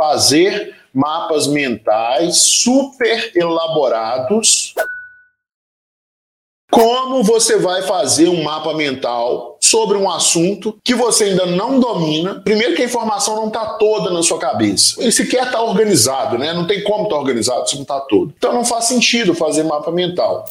fazer mapas mentais super elaborados. Como você vai fazer um mapa mental sobre um assunto que você ainda não domina? Primeiro que a informação não está toda na sua cabeça. E sequer está organizado, né? Não tem como estar tá organizado se não está todo. Então não faz sentido fazer mapa mental.